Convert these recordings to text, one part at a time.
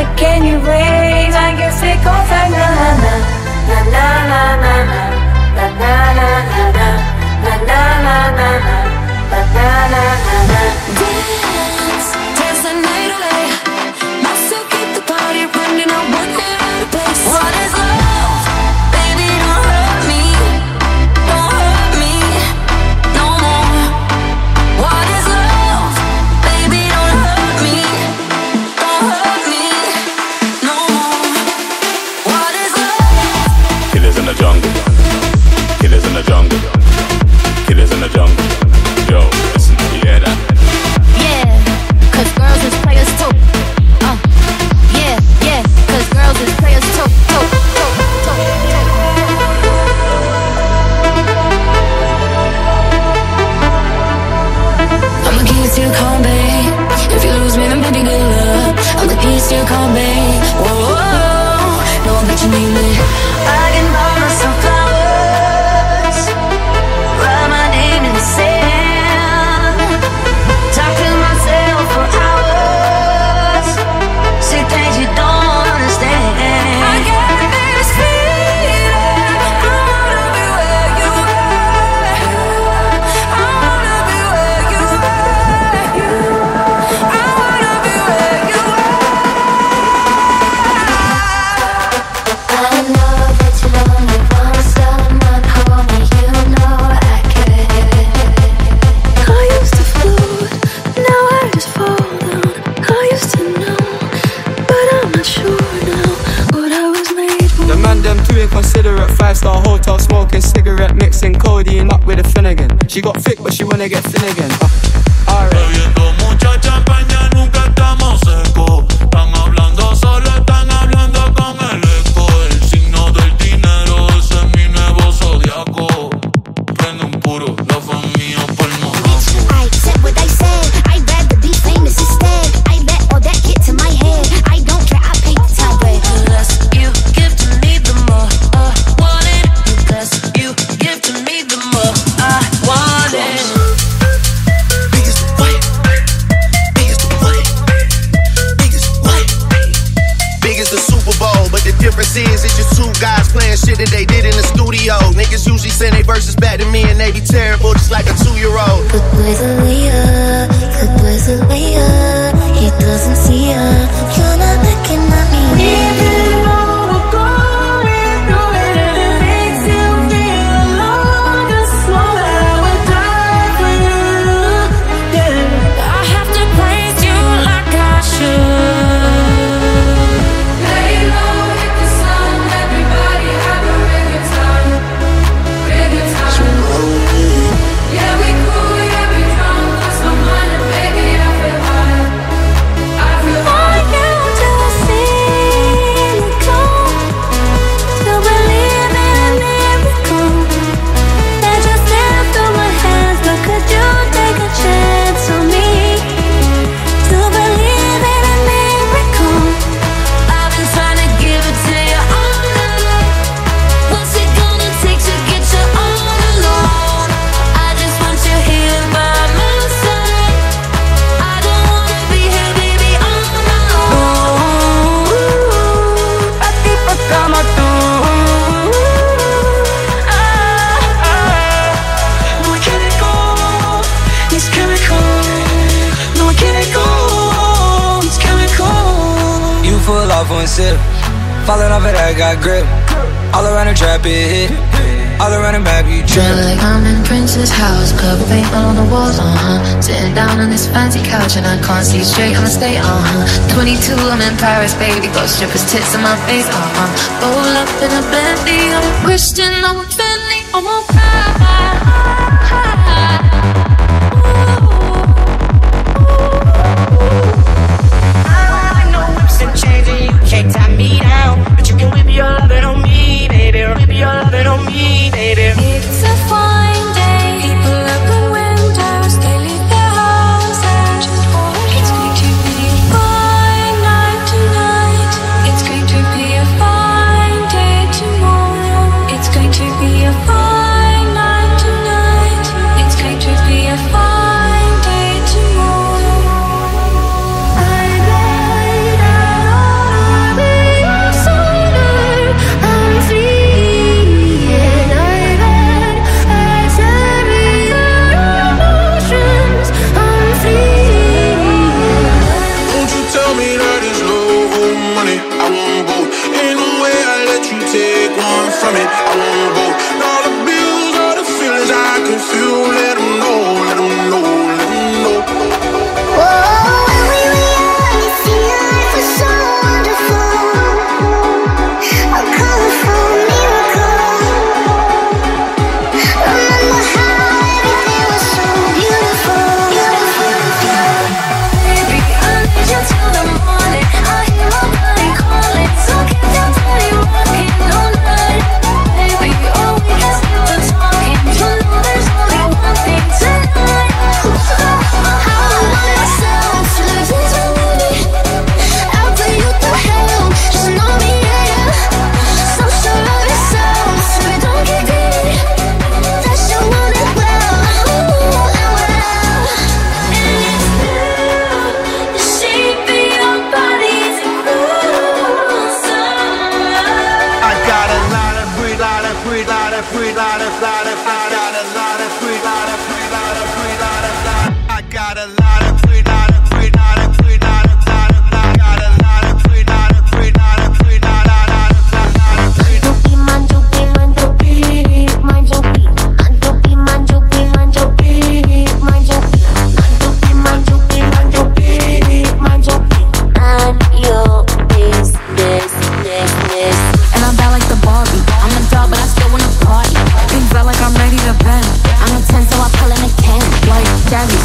I can't erase man them too inconsiderate. Five star hotel, smoking cigarette, mixing codeine up with a Finnegan. She got thick, but she wanna get thin again. Uh, Alright. guys playing shit that they did in the studio. Niggas usually send they verses back to me and they be terrible, just like a two year old. Good boys are we are, good boys are we are. He doesn't see us. off one sip. Falling off of that got grip. All around the trap, it hit. All around the back, you trip. Feel like I'm in Prince's house. Purple paint all on the walls, uh huh. Sitting down on this fancy couch and I can't see straight, I'ma stay, uh huh. 22, I'm in Paris, baby. Got strippers' tits in my face, uh huh. Roll up in a Bentley, I'm a Christian, I'm a Bentley, I'm a pride.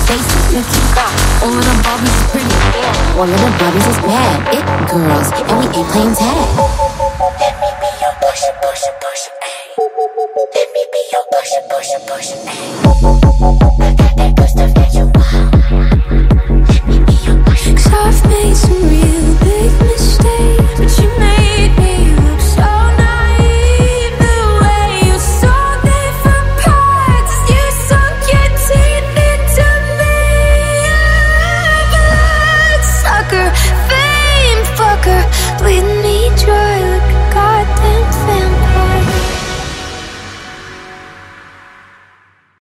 face all of the Barbies is pretty. All of the Barbies is bad. It girls, and we ain't playing tag. Let me be your pusher, pusher, pusher, ayy. Let me be your pusher, push, push, ayy.